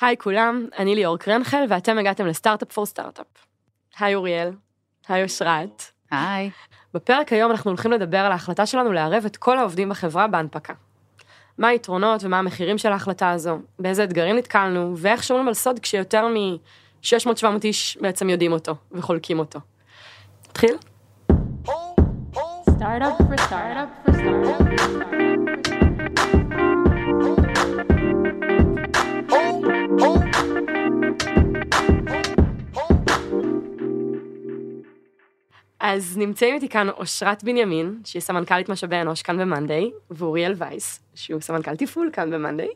היי כולם, אני ליאור קרנחל ואתם הגעתם לסטארט-אפ פור סטארט-אפ. היי אוריאל, היי אושרת. היי. בפרק היום אנחנו הולכים לדבר על ההחלטה שלנו לערב את כל העובדים בחברה בהנפקה. מה היתרונות ומה המחירים של ההחלטה הזו, באיזה אתגרים נתקלנו, ואיך שומרים על סוד כשיותר מ-600-700 איש בעצם יודעים אותו וחולקים אותו. נתחיל? Startup for startup for startup for startup. אז נמצאים איתי כאן אושרת בנימין, שהיא סמנכ"לית משאבי אנוש כאן במאנדיי, ואוריאל וייס, שהוא סמנכ"ל תפעול כאן במאנדיי.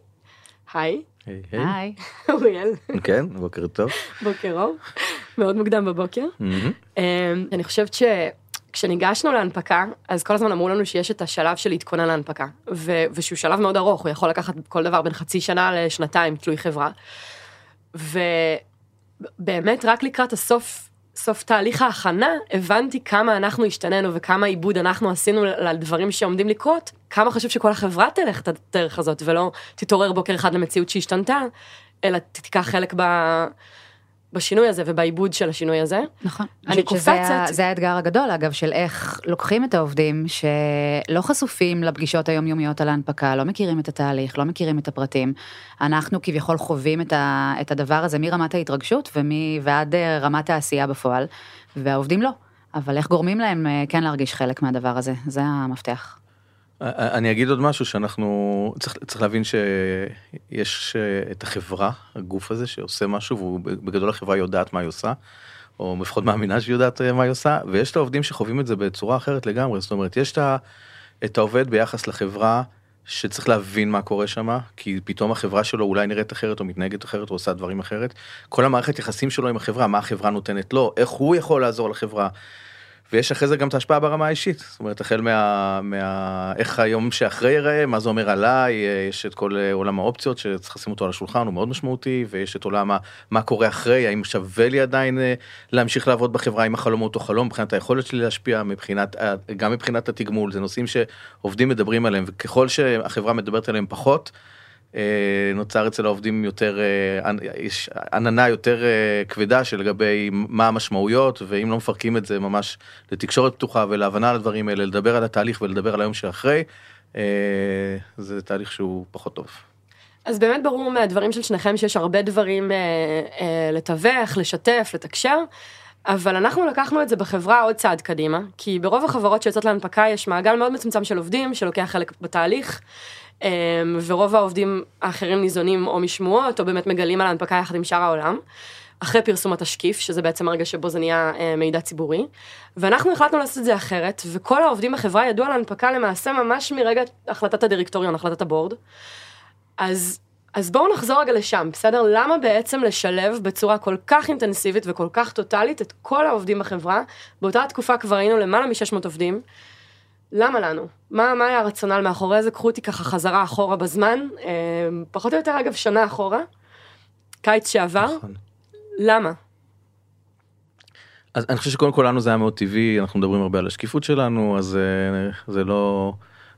היי, היי. אוריאל, כן, בוקר טוב. בוקר אור, מאוד מוקדם בבוקר. אמ, אני חושבת שכשניגשנו להנפקה, אז כל הזמן אמרו לנו שיש את השלב של להתכונן להנפקה, ו- ושהוא שלב מאוד ארוך, הוא יכול לקחת כל דבר בין חצי שנה לשנתיים, תלוי חברה. ובאמת רק לקראת הסוף, סוף תהליך ההכנה, הבנתי כמה אנחנו השתננו וכמה עיבוד אנחנו עשינו לדברים שעומדים לקרות, כמה חשוב שכל החברה תלך את הדרך הזאת, ולא תתעורר בוקר אחד למציאות שהשתנתה, אלא תיקח חלק ב... בשינוי הזה ובעיבוד של השינוי הזה. נכון. אני חושבת שזה קופצת. זה האתגר הגדול, אגב, של איך לוקחים את העובדים שלא חשופים לפגישות היומיומיות על ההנפקה, לא מכירים את התהליך, לא מכירים את הפרטים. אנחנו כביכול חווים את, ה, את הדבר הזה מרמת ההתרגשות ומי, ועד אה, רמת העשייה בפועל, והעובדים לא. אבל איך גורמים להם אה, כן להרגיש חלק מהדבר הזה, זה המפתח. אני אגיד עוד משהו שאנחנו צריך צריך להבין שיש אה, את החברה הגוף הזה שעושה משהו והוא בגדול החברה יודעת מה היא עושה. או לפחות מאמינה שהיא יודעת אה, מה היא עושה ויש את העובדים שחווים את זה בצורה אחרת לגמרי זאת אומרת יש את, העובד ביחס לחברה שצריך להבין מה קורה שם כי פתאום החברה שלו אולי נראית אחרת או מתנהגת אחרת או עושה דברים אחרת כל המערכת יחסים שלו עם החברה מה החברה נותנת לו איך הוא יכול לעזור לחברה. ויש אחרי זה גם את ההשפעה ברמה האישית, זאת אומרת החל מה, מה... איך היום שאחרי ייראה, מה זה אומר עליי, אה, יש את כל אה, עולם האופציות שצריך לשים אותו על השולחן, הוא מאוד משמעותי, ויש את עולם ה... מה קורה אחרי, האם שווה לי עדיין אה, להמשיך לעבוד בחברה, אם החלום אותו חלום, מבחינת היכולת שלי להשפיע, מבחינת, גם מבחינת התגמול, זה נושאים שעובדים מדברים עליהם, וככל שהחברה מדברת עליהם פחות, נוצר אצל העובדים יותר, אה, יש עננה יותר אה, כבדה שלגבי מה המשמעויות ואם לא מפרקים את זה ממש לתקשורת פתוחה ולהבנה על הדברים האלה, לדבר על התהליך ולדבר על היום שאחרי, אה, זה תהליך שהוא פחות טוב. אז באמת ברור מהדברים של שניכם שיש הרבה דברים אה, אה, לתווך, לשתף, לתקשר, אבל אנחנו לקחנו את זה בחברה עוד צעד קדימה, כי ברוב החברות שיוצאות להנפקה יש מעגל מאוד מצומצם של עובדים שלוקח חלק בתהליך, אה, ורוב העובדים האחרים ניזונים או משמועות, או באמת מגלים על ההנפקה יחד עם שאר העולם. אחרי פרסום התשקיף, שזה בעצם הרגע שבו זה נהיה אה, מידע ציבורי, ואנחנו החלטנו לעשות את זה אחרת, וכל העובדים בחברה ידעו על ההנפקה למעשה ממש מרגע החלטת הדירקטוריון, החלטת הבורד. אז, אז בואו נחזור רגע לשם, בסדר? למה בעצם לשלב בצורה כל כך אינטנסיבית וכל כך טוטאלית את כל העובדים בחברה? באותה תקופה כבר היינו למעלה מ-600 עובדים. למה לנו? מה, מה היה הרציונל מאחורי זה? קחו אותי ככה חזרה אחורה בזמן, אה, פחות או יותר אגב שנה אחורה, קיץ שעבר. נכון. למה? אז אני חושב שקודם כל לנו זה היה מאוד טבעי, אנחנו מדברים הרבה על השקיפות שלנו, אז אה, זה לא,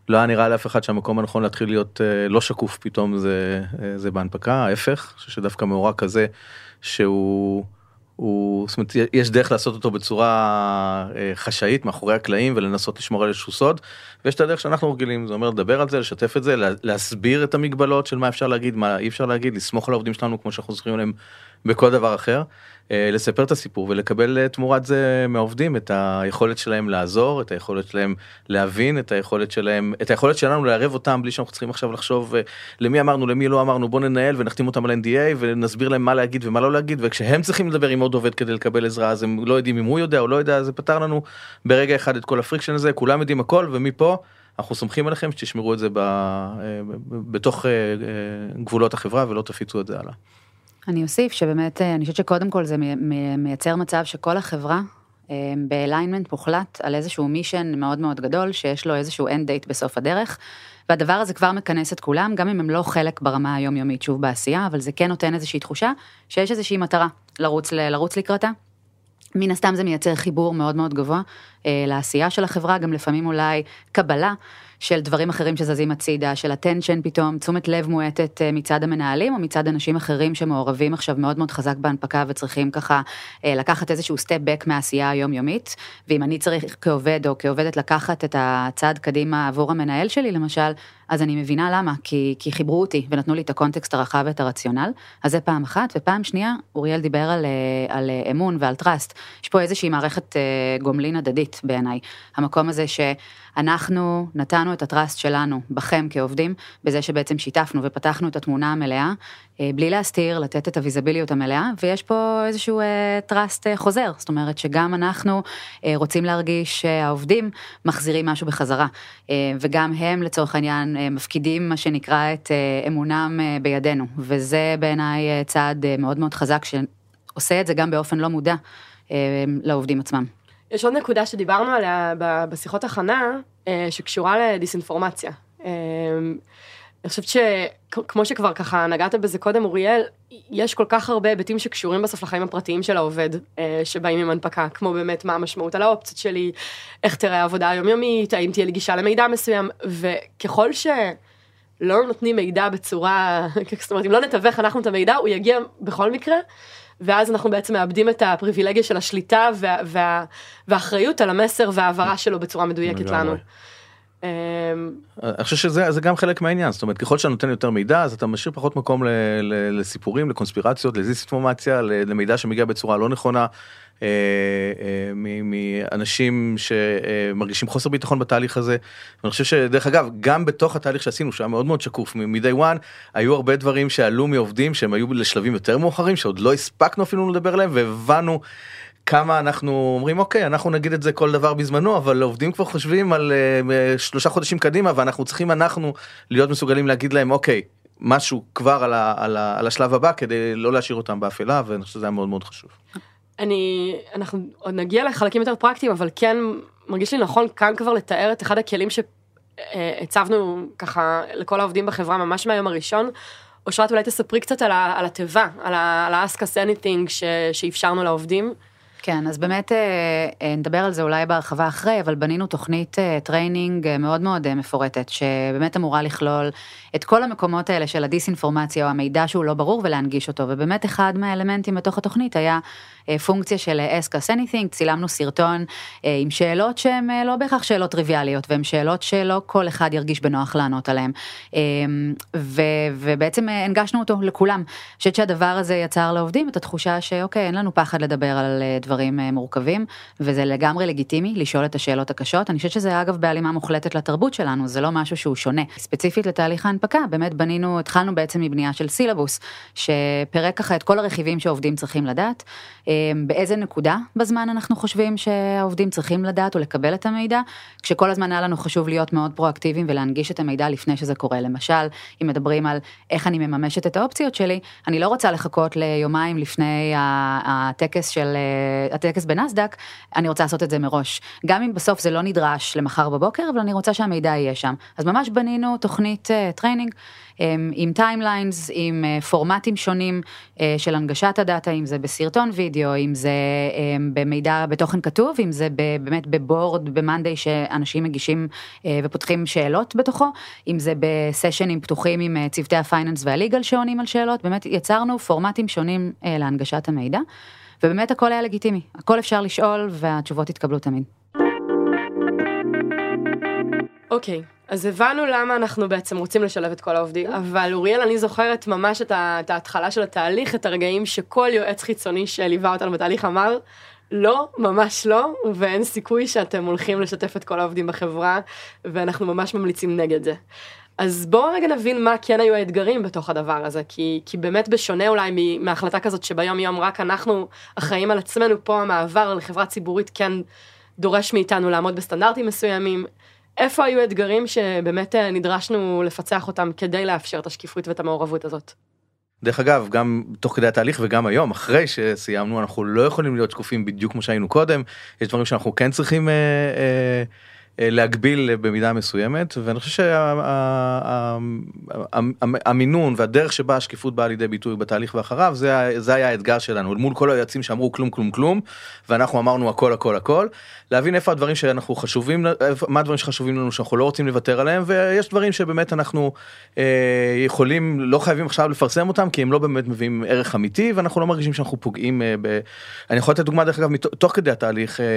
לא היה נראה לאף אחד שהמקום הנכון להתחיל להיות אה, לא שקוף פתאום זה, זה בהנפקה, ההפך, אני חושב שדווקא מאורע כזה שהוא, הוא, זאת אומרת, יש דרך לעשות אותו בצורה אה, חשאית מאחורי הקלעים ולנסות לשמור על איזשהו סוד, ויש את הדרך שאנחנו רגילים, זה אומר לדבר על זה, לשתף את זה, לה- להסביר את המגבלות של מה אפשר להגיד, מה אי אפשר להגיד, לסמוך על העובדים שלנו כמו שאנחנו זוכרים עליהם בכל דבר אחר. אה, לספר את הסיפור ולקבל אה, תמורת זה מהעובדים את היכולת שלהם לעזור, את היכולת שלהם להבין, את היכולת שלהם, את היכולת שלנו לערב אותם בלי שאנחנו צריכים עכשיו לחשוב אה, למי אמרנו, למי לא אמרנו, בוא ננהל ונחתים אותם על NDA ונסביר להם מה להגיד ומה לא להגיד, וכשהם צריכים לדבר עם עוד עובד כדי לקבל עזרה אז הם לא יודעים אם הוא יודע או לא יודע, זה פתר לנו ברגע אחד את כל ה friction הזה, כולם יודעים הכל ומפה אנחנו סומכים עליכם שתשמרו את זה ב, בתוך גבולות החברה ולא תפיצו את זה הלאה. אני אוסיף שבאמת, אה, אני חושבת שקודם כל זה מי- מי- מייצר מצב שכל החברה אה, ב alignment מוחלט על איזשהו mission מאוד מאוד גדול, שיש לו איזשהו end date בסוף הדרך, והדבר הזה כבר מכנס את כולם, גם אם הם לא חלק ברמה היומיומית שוב בעשייה, אבל זה כן נותן איזושהי תחושה שיש איזושהי מטרה לרוץ, לרוץ לקראתה. מן הסתם זה מייצר חיבור מאוד מאוד גבוה אה, לעשייה של החברה, גם לפעמים אולי קבלה של דברים אחרים שזזים הצידה, של attention פתאום, תשומת לב מועטת אה, מצד המנהלים או מצד אנשים אחרים שמעורבים עכשיו מאוד מאוד חזק בהנפקה וצריכים ככה אה, לקחת איזשהו סטפ בק מהעשייה היומיומית, ואם אני צריך כעובד או כעובדת לקחת את הצעד קדימה עבור המנהל שלי למשל, אז אני מבינה למה, כי, כי חיברו אותי ונתנו לי את הקונטקסט הרחב ואת הרציונל, אז זה פעם אחת, ופעם שנייה, אוריאל דיבר על, אה, על אה, אמון ועל trust. יש פה איזושהי מערכת אה, גומלין הדדית בעיניי. המקום הזה שאנחנו נתנו את ה trust שלנו בכם כעובדים, בזה שבעצם שיתפנו ופתחנו את התמונה המלאה, בלי להסתיר, לתת את הוויזביליות המלאה, ויש פה איזשהו trust חוזר, זאת אומרת שגם אנחנו רוצים להרגיש שהעובדים מחזירים משהו בחזרה, וגם הם לצורך העניין מפקידים מה שנקרא את אמונם בידינו, וזה בעיניי צעד מאוד מאוד חזק שעושה את זה גם באופן לא מודע לעובדים עצמם. יש עוד נקודה שדיברנו עליה בשיחות הכנה, שקשורה לדיסאינפורמציה. אני חושבת שכמו שכבר ככה נגעת בזה קודם, אוריאל, יש כל כך הרבה היבטים שקשורים בסוף לחיים הפרטיים של העובד, שבאים עם הנפקה, כמו באמת מה המשמעות על האופציות שלי, איך תראה העבודה היומיומית, האם תהיה לי גישה למידע מסוים, וככל ש... לא נותנים מידע בצורה, זאת אומרת, אם לא נתווך אנחנו את המידע, הוא יגיע בכל מקרה, ואז אנחנו בעצם מאבדים את הפריבילגיה של השליטה וה, וה, והאחריות על המסר וההעברה שלו בצורה מדויקת לנו. אמ, אני חושב שזה גם חלק מהעניין זאת אומרת ככל שאתה נותן יותר מידע אז אתה משאיר פחות מקום לסיפורים לקונספירציות לדיסאינפורמציה למידע שמגיע בצורה לא נכונה. אה, אה, מאנשים שמרגישים חוסר ביטחון בתהליך הזה. אני חושב שדרך אגב גם בתוך התהליך שעשינו שהיה מאוד מאוד שקוף מ-day one היו הרבה דברים שעלו מעובדים שהם היו לשלבים יותר מאוחרים שעוד לא הספקנו אפילו לדבר עליהם והבנו. כמה אנחנו אומרים אוקיי אנחנו נגיד את זה כל דבר בזמנו אבל עובדים כבר חושבים על uh, שלושה חודשים קדימה ואנחנו צריכים אנחנו להיות מסוגלים להגיד להם אוקיי משהו כבר על, ה, על, ה, על השלב הבא כדי לא להשאיר אותם באפלה ואני חושב שזה היה מאוד מאוד חשוב. אני, אנחנו עוד נגיע לחלקים יותר פרקטיים, אבל כן מרגיש לי נכון כאן כבר לתאר את אחד הכלים שהצבנו ככה לכל העובדים בחברה ממש מהיום הראשון. אושרת אולי תספרי קצת על, ה, על התיבה, על ה-ask us anything שאפשרנו לעובדים. כן, אז באמת אה, אה, נדבר על זה אולי בהרחבה אחרי, אבל בנינו תוכנית training אה, מאוד מאוד מפורטת, שבאמת אמורה לכלול את כל המקומות האלה של הדיסאינפורמציה או המידע שהוא לא ברור ולהנגיש אותו, ובאמת אחד מהאלמנטים בתוך התוכנית היה פונקציה של ask us anything, צילמנו סרטון עם שאלות שהן לא בהכרח שאלות טריוויאליות, והן שאלות שלא כל אחד ירגיש בנוח לענות עליהן. ו, ובעצם הנגשנו אותו לכולם. אני חושבת שהדבר הזה יצר לעובדים את התחושה שאוקיי, אין לנו פחד לדבר על דברים מורכבים, וזה לגמרי לגיטימי לשאול את השאלות הקשות. אני חושבת שזה אגב בהלימה מוחלטת לתרבות שלנו, זה לא משהו שהוא שונה. ספציפית לתהליך ההנפקה, באמת בנינו, התחלנו בעצם מבנייה של סילבוס, שפירק ככה את כל הרכיבים שעובדים צריכים לדעת. באיזה נקודה בזמן אנחנו חושבים שהעובדים צריכים לדעת או לקבל את המידע, כשכל הזמן היה לנו חשוב להיות מאוד פרואקטיביים ולהנגיש את המידע לפני שזה קורה. למשל, אם מדברים על איך אני מממשת את האופציות שלי, אני לא רוצה לחכות ליומיים לפני הטקס של, הטקס בנסדק, אני רוצה לעשות את זה מראש. גם אם בסוף זה לא נדרש למחר בבוקר, אבל אני רוצה שהמידע יהיה שם. אז ממש בנינו תוכנית training. עם timelines, עם אה, פורמטים שונים אה, של הנגשת ה data, אם זה בסרטון וידאו, אם זה במידע בתוכן כתוב, אם זה באמת ב board, במאנדיי שאנשים מגישים אה, ופותחים שאלות בתוכו, אם זה בסשנים פתוחים עם צוותי ה finance וה legal שעונים על שאלות, באמת יצרנו פורמטים שונים להנגשת המידע. ובאמת הכל היה לגיטימי, הכל אפשר לשאול והתשובות התקבלו תמיד. אוקיי, okay, אז הבנו למה אנחנו בעצם רוצים לשלב את כל העובדים, אבל אוריאל, אני זוכרת ממש את, את ההתחלה של התהליך, את הרגעים שכל יועץ חיצוני שליווה אותנו בתהליך אמר, לא, ממש לא, ואין סיכוי שאתם הולכים לשתף את כל העובדים בחברה, ואנחנו ממש ממליצים נגד זה. אז בואו רגע נבין מה כן היו האתגרים בתוך הדבר הזה, כי, כי באמת בשונה אולי מהחלטה כזאת שביום יום רק אנחנו אחראים על עצמנו, פה המעבר לחברה ציבורית כן דורש מאיתנו לעמוד בסטנדרטים מסוימים. איפה היו אתגרים שבאמת אה, נדרשנו לפצח אותם כדי לאפשר את השקיפות ואת המעורבות הזאת? דרך אגב גם תוך כדי התהליך וגם היום אחרי שסיימנו אנחנו לא יכולים להיות שקופים בדיוק כמו שהיינו קודם יש דברים שאנחנו כן צריכים אה, אה, להגביל במידה מסוימת ואני חושב שהמינון והדרך שבה השקיפות באה לידי ביטוי בתהליך ואחריו זה, זה היה האתגר שלנו. מול כל היועצים שאמרו כלום כלום כלום ואנחנו אמרנו הכל הכל הכל. להבין איפה הדברים שאנחנו חשובים מה הדברים שחשובים לנו שאנחנו לא רוצים לוותר עליהם ויש דברים שבאמת אנחנו אה, יכולים לא חייבים עכשיו לפרסם אותם כי הם לא באמת מביאים ערך אמיתי ואנחנו לא מרגישים שאנחנו פוגעים אה, ב... אני יכול לתת דוגמה דרך אגב מתוך- תוך כדי התהליך אה, אה,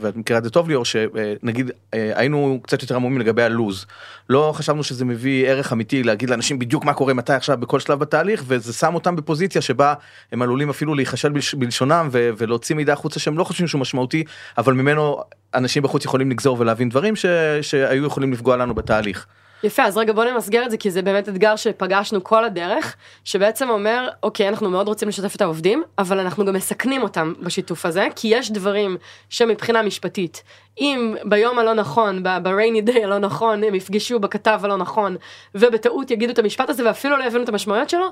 ואת מכירה את זה טוב ליאור שנגיד אה, היינו קצת יותר עמומים לגבי הלוז לא חשבנו שזה מביא ערך אמיתי להגיד לאנשים בדיוק מה קורה מתי עכשיו בכל שלב בתהליך וזה שם אותם בפוזיציה שבה הם עלולים אפילו להיכשל בלש- בלשונם ו- ולהוציא מידע החוצה שהם לא חושבים שהוא משמעותי אבל ממנו אנשים בחוץ יכולים לגזור ולהבין דברים ש- שהיו יכולים לפגוע לנו בתהליך. יפה, אז רגע בוא נמסגר את זה כי זה באמת אתגר שפגשנו כל הדרך, שבעצם אומר, אוקיי, אנחנו מאוד רוצים לשתף את העובדים, אבל אנחנו גם מסכנים אותם בשיתוף הזה, כי יש דברים שמבחינה משפטית, אם ביום הלא נכון, ב-rainy day הלא נכון, הם יפגשו בכתב הלא נכון, ובטעות יגידו את המשפט הזה ואפילו לא יבינו את המשמעויות שלו,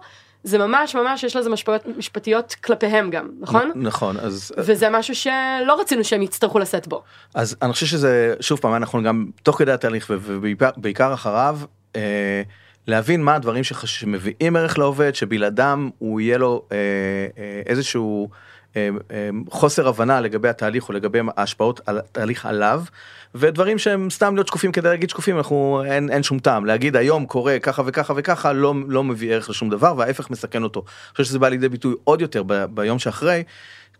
זה ממש ממש יש לזה משמעויות משפטיות כלפיהם גם, נכון? נכון אז וזה משהו שלא רצינו שהם יצטרכו לשאת בו. אז אני חושב שזה שוב פעם אנחנו גם תוך כדי התהליך ובעיקר אחריו אה, להבין מה הדברים שמביאים ערך לעובד שבלעדם הוא יהיה לו אה, אה, איזשהו אה, אה, חוסר הבנה לגבי התהליך או לגבי ההשפעות על התהליך עליו ודברים שהם סתם להיות שקופים כדי להגיד שקופים אנחנו אין, אין שום טעם להגיד היום קורה ככה וככה וככה לא, לא מביא ערך לשום דבר וההפך מסכן אותו. אני חושב שזה בא לידי ביטוי עוד יותר ב, ביום שאחרי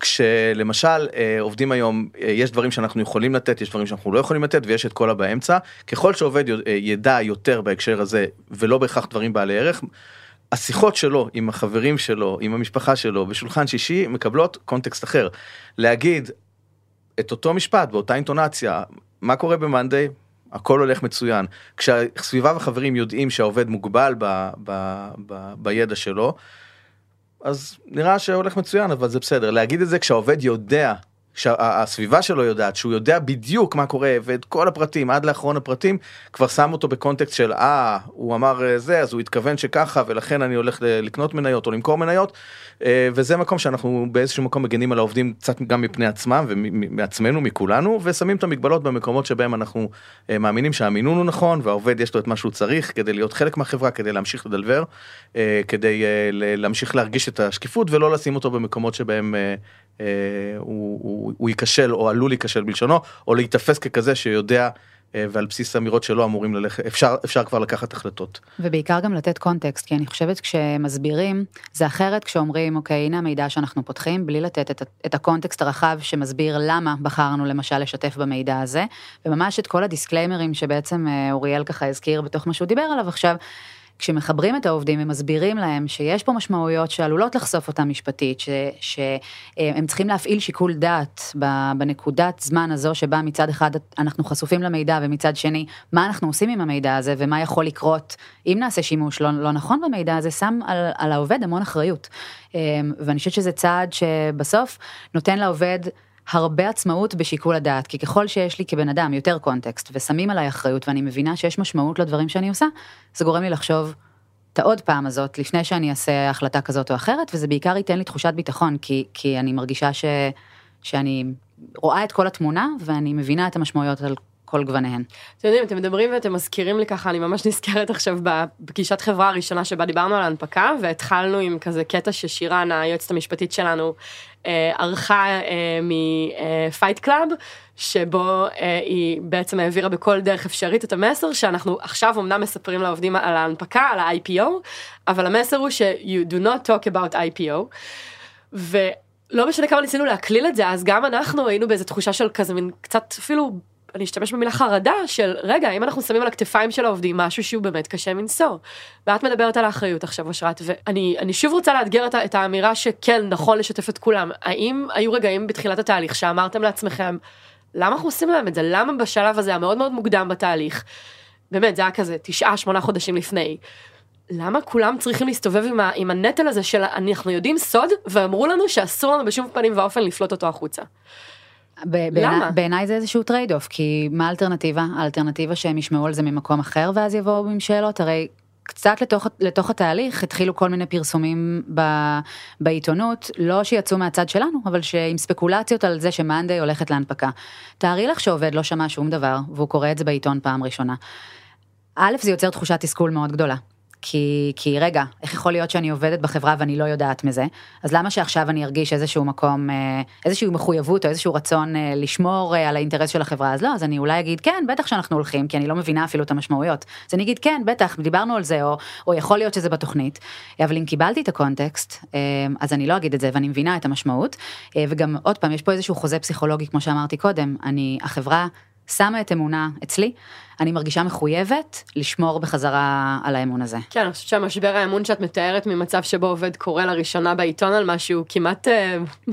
כשלמשל אה, עובדים היום אה, יש דברים שאנחנו יכולים לתת יש דברים שאנחנו לא יכולים לתת ויש את כל הבאמצע ככל שעובד אה, ידע יותר בהקשר הזה ולא בהכרח דברים בעלי ערך. השיחות שלו עם החברים שלו עם המשפחה שלו בשולחן שישי מקבלות קונטקסט אחר. להגיד את אותו משפט באותה אינטונציה מה קורה במאנדיי הכל הולך מצוין. כשהסביבה וחברים יודעים שהעובד מוגבל ב, ב, ב, בידע שלו אז נראה שהולך מצוין אבל זה בסדר. להגיד את זה כשהעובד יודע שהסביבה שלו יודעת שהוא יודע בדיוק מה קורה ואת כל הפרטים עד לאחרון הפרטים כבר שם אותו בקונטקסט של אה הוא אמר אה, זה אז הוא התכוון שככה ולכן אני הולך לקנות מניות או למכור מניות. אה, וזה מקום שאנחנו באיזשהו מקום מגנים על העובדים קצת גם מפני עצמם ומעצמנו מכולנו ושמים את המגבלות במקומות שבהם אנחנו אה, מאמינים שהמינון הוא נכון והעובד יש לו את מה שהוא צריך כדי להיות חלק מהחברה כדי להמשיך לדלבר כדי להמשיך להרגיש את השקיפות ולא לשים אותו במקומות שבהם הוא, הוא, הוא ייכשל או עלול להיכשל בלשונו או להיתפס ככזה שיודע אה, ועל בסיס אמירות שלו אמורים ללכת אפשר אפשר כבר לקחת החלטות. ובעיקר גם לתת קונטקסט, כי אני חושבת כשמסבירים, זה אחרת כשאומרים, אוקיי, הנה המידע שאנחנו פותחים, בלי לתת את, את הקונטקסט הרחב שמסביר למה בחרנו למשל לשתף במידע הזה, וממש את כל הדיסקליימרים שבעצם אה, אוריאל ככה הזכיר בתוך מה שהוא דיבר עליו עכשיו. כשמחברים את העובדים ומסבירים להם שיש פה משמעויות שעלולות לחשוף אותם משפטית, שהם צריכים להפעיל שיקול דעת בנקודת זמן הזו שבה מצד אחד אנחנו חשופים למידע ומצד שני מה אנחנו עושים עם המידע הזה ומה יכול לקרות אם נעשה שימוש לא, לא נכון במידע הזה, שם על, על העובד המון אחריות. אמ, ואני חושבת שזה צעד שבסוף נותן לעובד הרבה עצמאות בשיקול הדעת, כי ככל שיש לי כבן אדם יותר קונטקסט ושמים עליי אחריות ואני מבינה שיש משמעות לדברים שאני עושה, זה גורם לי לחשוב את העוד פעם הזאת לפני שאני אעשה החלטה כזאת או אחרת, וזה בעיקר ייתן לי תחושת ביטחון, כי, כי אני מרגישה ש, שאני רואה את כל התמונה ואני מבינה את המשמעויות על כל גווניהן. אתם יודעים, אתם מדברים ואתם מזכירים לי ככה, אני ממש נזכרת עכשיו בפגישת חברה הראשונה שבה דיברנו על ההנפקה, והתחלנו עם כזה קטע ששירן, היועצת המשפטית שלנו, ערכה אה, מ Fight Club, שבו אה, היא בעצם העבירה בכל דרך אפשרית את המסר שאנחנו עכשיו אמנם מספרים לעובדים על ההנפקה, על ה-IPO, אבל המסר הוא ש- you do not talk about IPO. ולא משנה כמה ניסינו להקליל את זה, אז גם אנחנו היינו באיזה תחושה של כזה מין קצת אפילו, אני אשתמש במילה חרדה, של רגע, אם אנחנו שמים על הכתפיים של העובדים משהו שהוא באמת קשה מנשוא. ואת מדברת על האחריות עכשיו, אושרת, ואני אני שוב רוצה לאתגר את, את האמירה שכן, נכון לשתף את כולם. האם היו רגעים בתחילת התהליך שאמרתם לעצמכם, למה אנחנו עושים להם את זה? למה בשלב הזה המאוד מאוד מוקדם בתהליך? באמת, זה היה כזה תשעה, שמונה חודשים לפני. למה כולם צריכים להסתובב עם, ה, עם הנטל הזה של אנחנו יודעים סוד ואמרו לנו שאסור לנו בשום פנים ואופן לפלוט אותו החוצה. למה? בעיניי זה איזשהו trade off, כי מה האלטרנטיבה? האלטרנטיבה שהם ישמעו על זה ממקום אחר ואז יבואו עם שאלות, הרי קצת לתוך, לתוך התהליך התחילו כל מיני פרסומים ב, בעיתונות, לא שיצאו מהצד שלנו, אבל שעם ספקולציות על זה שמאנדיי הולכת להנפקה. תארי לך שעובד לא שמע שום דבר, והוא קורא את זה בעיתון פעם ראשונה. א', זה יוצר תחושת תסכול מאוד גדולה. כי, כי רגע, איך יכול להיות שאני עובדת בחברה ואני לא יודעת מזה? אז למה שעכשיו אני ארגיש איזשהו מקום, אה, איזושהי מחויבות או איזשהו רצון אה, לשמור אה, על האינטרס של החברה? אז לא, אז אני אולי אגיד כן, בטח שאנחנו הולכים, כי אני לא מבינה אפילו את המשמעויות. אז אני אגיד כן, בטח, דיברנו על זה, או, או יכול להיות שזה בתוכנית. אבל אם קיבלתי את הקונטקסט, אז אני לא אגיד את זה ואני מבינה את המשמעות. וגם עוד פעם, יש פה איזשהו חוזה פסיכולוגי, כמו שאמרתי קודם, אני, החברה שמה את אמונה אצלי, אני מרגישה מחויבת לשמור בחזרה על האמון הזה. כן, אני חושבת שהמשבר האמון שאת מתארת ממצב שבו עובד קורא לראשונה בעיתון על משהו כמעט אה,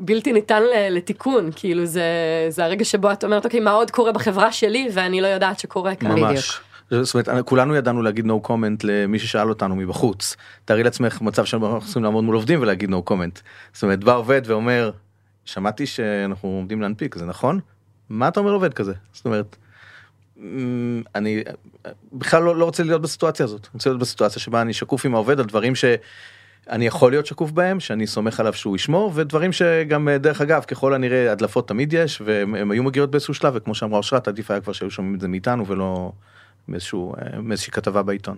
בלתי ניתן לתיקון, כאילו זה, זה הרגע שבו את אומרת, אוקיי, מה עוד קורה בחברה שלי ואני לא יודעת שקורה כאן. ממש. זאת אומרת, כולנו ידענו להגיד no comment למי ששאל אותנו מבחוץ. תארי לעצמך מצב שאנחנו צריכים לעמוד מול עובדים ולהגיד no comment. זאת אומרת, בא עובד ואומר, שמעתי שאנחנו עומדים להנפיק, זה נכון? מה אתה אומר לעובד כזה? זאת אומרת, אמ, אני בכלל לא, לא רוצה להיות בסיטואציה הזאת, אני רוצה להיות בסיטואציה שבה אני שקוף עם העובד על דברים שאני יכול להיות שקוף בהם, שאני סומך עליו שהוא ישמור, ודברים שגם דרך אגב ככל הנראה הדלפות תמיד יש, והם היו מגיעות באיזשהו שלב, וכמו שאמרה אושרת עדיף היה כבר שהיו שומעים את זה מאיתנו ולא מאיזשהו, אה, מאיזושהי כתבה בעיתון.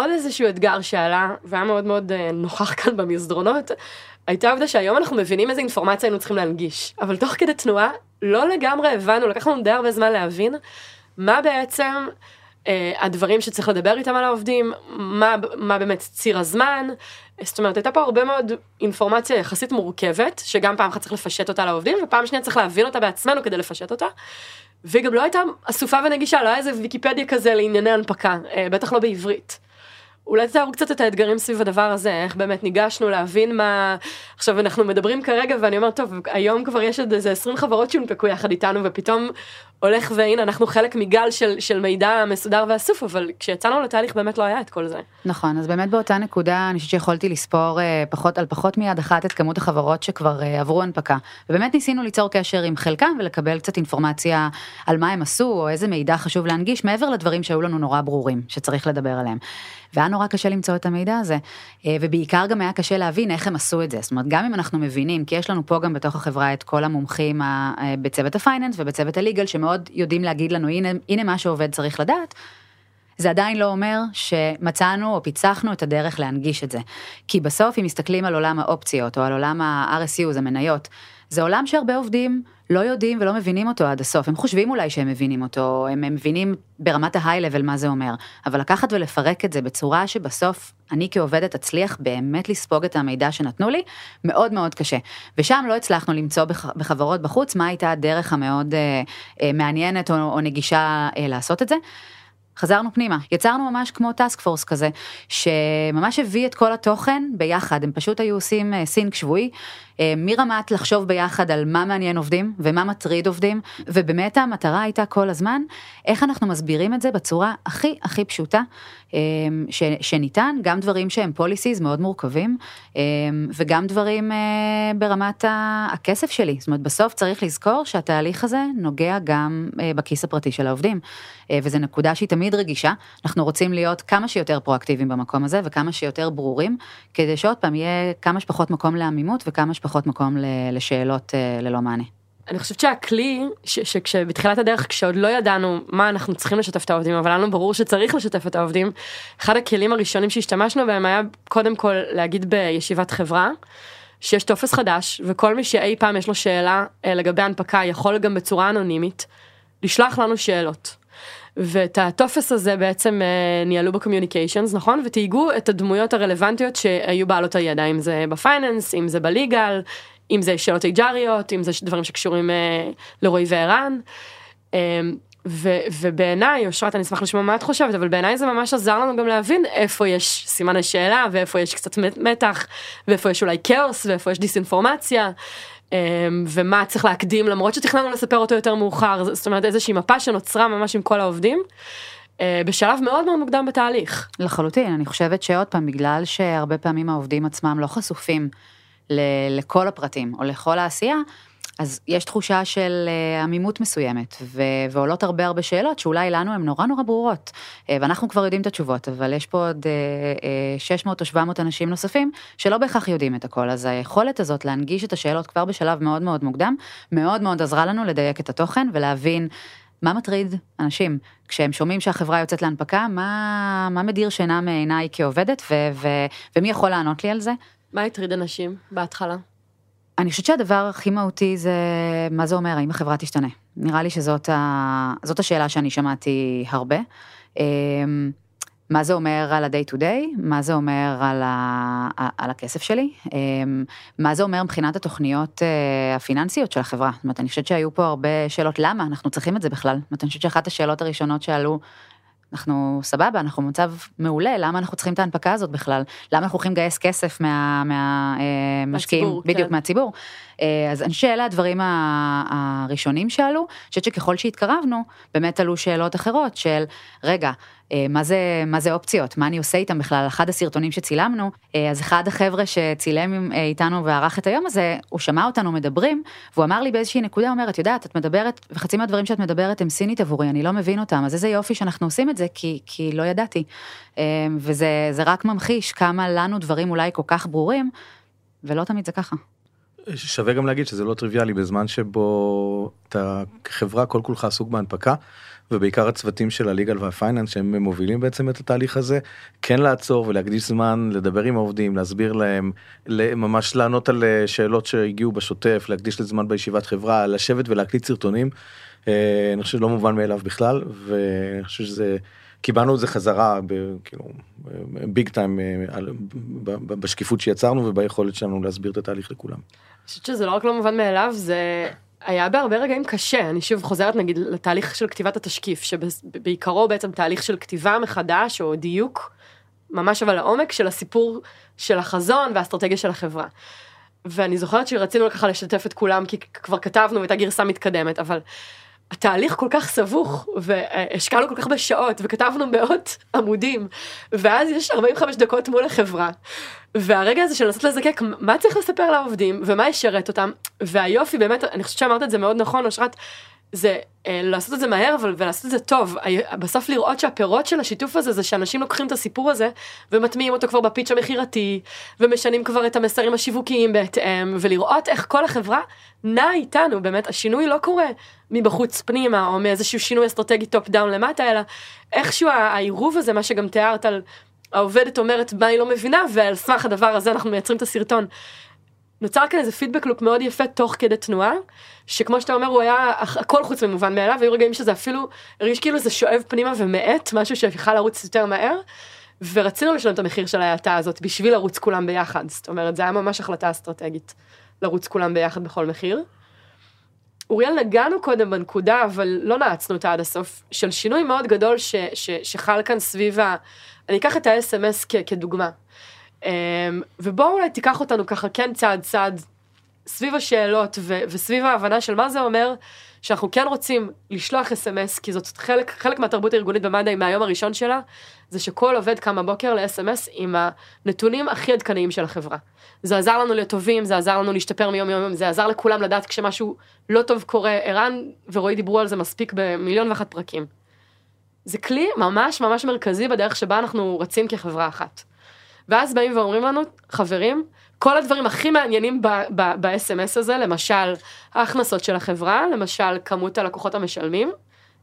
עוד איזשהו אתגר שעלה והיה מאוד מאוד אה, נוכח כאן במסדרונות, הייתה העובדה שהיום אנחנו מבינים איזה אינפורמציה היינו צריכים להנגיש, אבל תוך כדי תנועה לא לגמרי הבנו, לקח לנו די הרבה זמן להבין מה בעצם אה, הדברים שצריך לדבר איתם על העובדים, מה, מה באמת ציר הזמן, זאת אומרת הייתה פה הרבה מאוד אינפורמציה יחסית מורכבת, שגם פעם אחת צריך לפשט אותה לעובדים ופעם שנייה צריך להבין אותה בעצמנו כדי לפשט אותה. והיא גם לא הייתה אסופה ונגישה, לא היה איזה ויקיפדיה כזה לענייני הנפקה, אה, בטח לא בעברית. אולי תתארו קצת את האתגרים סביב הדבר הזה, איך באמת ניגשנו להבין מה... עכשיו אנחנו מדברים כרגע ואני אומרת, טוב, היום כבר יש עוד איזה 20 חברות שהונפקו יחד איתנו ופתאום הולך והנה אנחנו חלק מגל של, של מידע מסודר ואסוף, אבל כשיצאנו לתהליך באמת לא היה את כל זה. נכון, אז באמת באותה נקודה אני חושבת שיכולתי לספור אה, פחות על פחות מיד אחת את כמות החברות שכבר אה, עברו הנפקה. ובאמת ניסינו ליצור קשר עם חלקם ולקבל קצת אינפורמציה על מה הם עשו או איזה מידע חשוב להנגיש מעבר לדברים שהיו לנו נורא ברורים שצריך לדבר עליהם. והיה נורא קשה למצוא את המידע הזה, אה, ובעיקר גם היה קשה להבין איך הם עשו את זה. זאת אומרת, גם אם אנחנו מבינים, כי יש לנו פה גם בתוך החברה את כל המומחים אה, בצוות הפייננס ובצוות הליגל, שמאוד יודעים להגיד לנו, הנה, הנה מה שעובד צריך לדעת. זה עדיין לא אומר שמצאנו או פיצחנו את הדרך להנגיש את זה. כי בסוף, אם מסתכלים על עולם האופציות או על עולם ה-RSU, זה מניות, זה עולם שהרבה עובדים לא יודעים ולא מבינים אותו עד הסוף. הם חושבים אולי שהם מבינים אותו, הם, הם מבינים ברמת ההיי-לבל מה זה אומר, אבל לקחת ולפרק את זה בצורה שבסוף אני כעובדת אצליח באמת לספוג את המידע שנתנו לי, מאוד מאוד קשה. ושם לא הצלחנו למצוא בח, בחברות בחוץ מה הייתה הדרך המאוד אה, אה, מעניינת או, או נגישה אה, לעשות את זה. חזרנו פנימה, יצרנו ממש כמו טאסק פורס כזה, שממש הביא את כל התוכן ביחד, הם פשוט היו עושים אה, סינק שבועי, מרמת לחשוב ביחד על מה מעניין עובדים ומה מטריד עובדים, ובאמת המטרה הייתה כל הזמן, איך אנחנו מסבירים את זה בצורה הכי הכי פשוטה אה, ש, שניתן, גם דברים שהם פוליסיז מאוד מורכבים, וגם דברים ברמת הכסף שלי, זאת אומרת בסוף צריך לזכור שהתהליך הזה נוגע גם בכיס הפרטי של העובדים, וזו נקודה שהיא תמיד רגישה, אנחנו רוצים להיות כמה שיותר פרואקטיביים במקום הזה וכמה שיותר ברורים, כדי שעוד פעם יהיה כמה שפחות מקום לעמימות וכמה שפחות מקום לשאלות אה, ללא מענה. אני חושבת שהכלי, שכשבתחילת הדרך, כשעוד לא ידענו מה אנחנו צריכים לשתף את העובדים, אבל לנו ברור שצריך לשתף את העובדים, אחד הכלים הראשונים שהשתמשנו בהם היה קודם כל להגיד בישיבת חברה, שיש טופס חדש, וכל מי שאי פעם יש לו שאלה אה, לגבי הנפקה יכול גם בצורה אנונימית לשלוח לנו שאלות. ואת הטופס הזה בעצם אה, ניהלו ב communications, נכון? ותייגו את הדמויות הרלוונטיות שהיו בעלות הידע, אם זה ב finance, אם זה ב legal, אם זה שאלות אייג'ריות, אם זה דברים שקשורים אה, לרועי וערן. אה, ו- ובעיניי, אושרת, אני אשמח לשמוע מה את חושבת, אבל בעיניי זה ממש עזר לנו גם להבין איפה יש סימן השאלה, ואיפה יש קצת מתח, ואיפה יש אולי כאוס, ואיפה יש דיסאינפורמציה. אמ, ומה צריך להקדים למרות שתכננו לספר אותו יותר מאוחר זאת אומרת איזושהי מפה שנוצרה ממש עם כל העובדים. אה, בשלב מאוד מאוד מוקדם בתהליך. לחלוטין אני חושבת שעוד פעם בגלל שהרבה פעמים העובדים עצמם לא חשופים לכל הפרטים או לכל העשייה. אז יש תחושה של אה, עמימות מסוימת, ו- ועולות הרבה הרבה שאלות שאולי לנו הן נורא נורא ברורות, אה, ואנחנו כבר יודעים את התשובות, אבל יש פה עוד אה, אה, 600 או 700 אנשים נוספים שלא בהכרח יודעים את הכל, אז היכולת הזאת להנגיש את השאלות כבר בשלב מאוד מאוד מוקדם, מאוד מאוד עזרה לנו לדייק את התוכן ולהבין מה מטריד אנשים כשהם שומעים שהחברה יוצאת להנפקה, מה, מה מדיר שינה מעיניי כעובדת, ו- ו- ומי יכול לענות לי על זה? מה הטריד אנשים בהתחלה? אני חושבת שהדבר הכי מהותי זה מה זה אומר, האם החברה תשתנה. נראה לי שזאת ה... השאלה שאני שמעתי הרבה. אמ, מה זה אומר על ה-day to day, מה זה אומר על, ה... על הכסף שלי, אמ, מה זה אומר מבחינת התוכניות אה, הפיננסיות של החברה. זאת אומרת, אני חושבת שהיו פה הרבה שאלות, למה אנחנו צריכים את זה בכלל? זאת אומרת, אני חושבת שאחת השאלות הראשונות שעלו, אנחנו סבבה, אנחנו במצב מעולה, למה אנחנו צריכים את ההנפקה הזאת בכלל? למה אנחנו הולכים לגייס כסף מה, מה, אה, בדיוק כן. מהציבור? אה, אז אני שאלה הדברים הראשונים שעלו, אני חושבת שככל שהתקרבנו, באמת עלו שאלות אחרות של, רגע, אה, מה זה, מה זה אופציות, מה אני עושה איתם בכלל, אחד הסרטונים שצילמנו, אה, אז אחד החבר'ה שצילם איתנו וערך את היום הזה, הוא שמע אותנו מדברים, והוא אמר לי באיזושהי נקודה, הוא אומר, את יודעת, את מדברת, וחצי מהדברים שאת מדברת הם סינית עבורי, אני לא מבין אותם, אז איזה יופי שאנחנו עושים את זה, כי, כי לא ידעתי. וזה זה רק ממחיש כמה לנו דברים אולי כל כך ברורים, ולא תמיד זה ככה. שווה גם להגיד שזה לא טריוויאלי בזמן שבו אתה כחברה כל כולך עסוק בהנפקה ובעיקר הצוותים של הליגל והפייננס שהם מובילים בעצם את התהליך הזה כן לעצור ולהקדיש זמן לדבר עם העובדים להסביר להם ממש לענות על אה, שאלות שהגיעו בשוטף להקדיש לזמן בישיבת חברה לשבת ולהקליט סרטונים. אה, אני חושב שלא מובן מאליו בכלל ואני חושב שזה קיבלנו את זה חזרה כאילו ביג טיים בשקיפות שיצרנו וביכולת שלנו להסביר את התהליך לכולם. אני חושבת שזה לא רק לא מובן מאליו, זה היה בהרבה רגעים קשה. אני שוב חוזרת נגיד לתהליך של כתיבת התשקיף, שבעיקרו בעצם תהליך של כתיבה מחדש או דיוק, ממש אבל לעומק של הסיפור של החזון והאסטרטגיה של החברה. ואני זוכרת שרצינו ככה לשתף את כולם, כי כבר כתבנו והייתה גרסה מתקדמת, אבל התהליך כל כך סבוך, והשקענו כל כך בשעות, וכתבנו מאות עמודים, ואז יש 45 דקות מול החברה, והרגע הזה של לנסות לזקק מה צריך לספר לעובדים, ומה ישרת אותם, והיופי באמת, אני חושבת שאמרת את זה מאוד נכון, אושרת, זה אה, לעשות את זה מהר אבל ולעשות את זה טוב בסוף לראות שהפירות של השיתוף הזה זה שאנשים לוקחים את הסיפור הזה ומטמיעים אותו כבר בפיץ' המכירתי ומשנים כבר את המסרים השיווקיים בהתאם ולראות איך כל החברה נעה איתנו באמת השינוי לא קורה מבחוץ פנימה או מאיזשהו שינוי אסטרטגי top down למטה אלא איכשהו העירוב הזה מה שגם תיארת על העובדת אומרת מה היא לא מבינה ועל סמך הדבר הזה אנחנו מייצרים את הסרטון. נוצר כאן איזה feedback loop מאוד יפה תוך כדי תנועה, שכמו שאתה אומר הוא היה הכ- הכל חוץ ממובן מאליו, והיו רגעים שזה אפילו הרגיש כאילו זה שואב פנימה ומאט, משהו שיכל לרוץ יותר מהר, ורצינו לשלם את המחיר של ההאטה הזאת בשביל לרוץ כולם ביחד, זאת אומרת זה היה ממש החלטה אסטרטגית, לרוץ כולם ביחד בכל מחיר. אוריאל נגענו קודם בנקודה, אבל לא נעצנו אותה עד הסוף, של שינוי מאוד גדול ש, ש, שחל כאן סביב ה... אני אקח את ה-SMS כדוגמה. אמ, ובואו אולי תיקח אותנו ככה כן צעד צעד סביב השאלות ו- וסביב ההבנה של מה זה אומר שאנחנו כן רוצים לשלוח אס.אם.אס כי זאת חלק, חלק מהתרבות הארגונית במד"א מהיום הראשון שלה זה שכל עובד קם בבוקר ל-אס.אם.אס עם הנתונים הכי עדכניים של החברה. זה עזר לנו להיות טובים, זה עזר לנו להשתפר מיום ליום, זה עזר לכולם לדעת כשמשהו לא טוב קורה, ערן ורועי דיברו על זה מספיק במיליון ואחת פרקים. זה כלי ממש ממש מרכזי בדרך שבה אנחנו רצים כחברה אחת. ואז באים ואומרים לנו, חברים, כל הדברים הכי מעניינים ב-SMS הזה, למשל ההכנסות של החברה, למשל כמות הלקוחות המשלמים,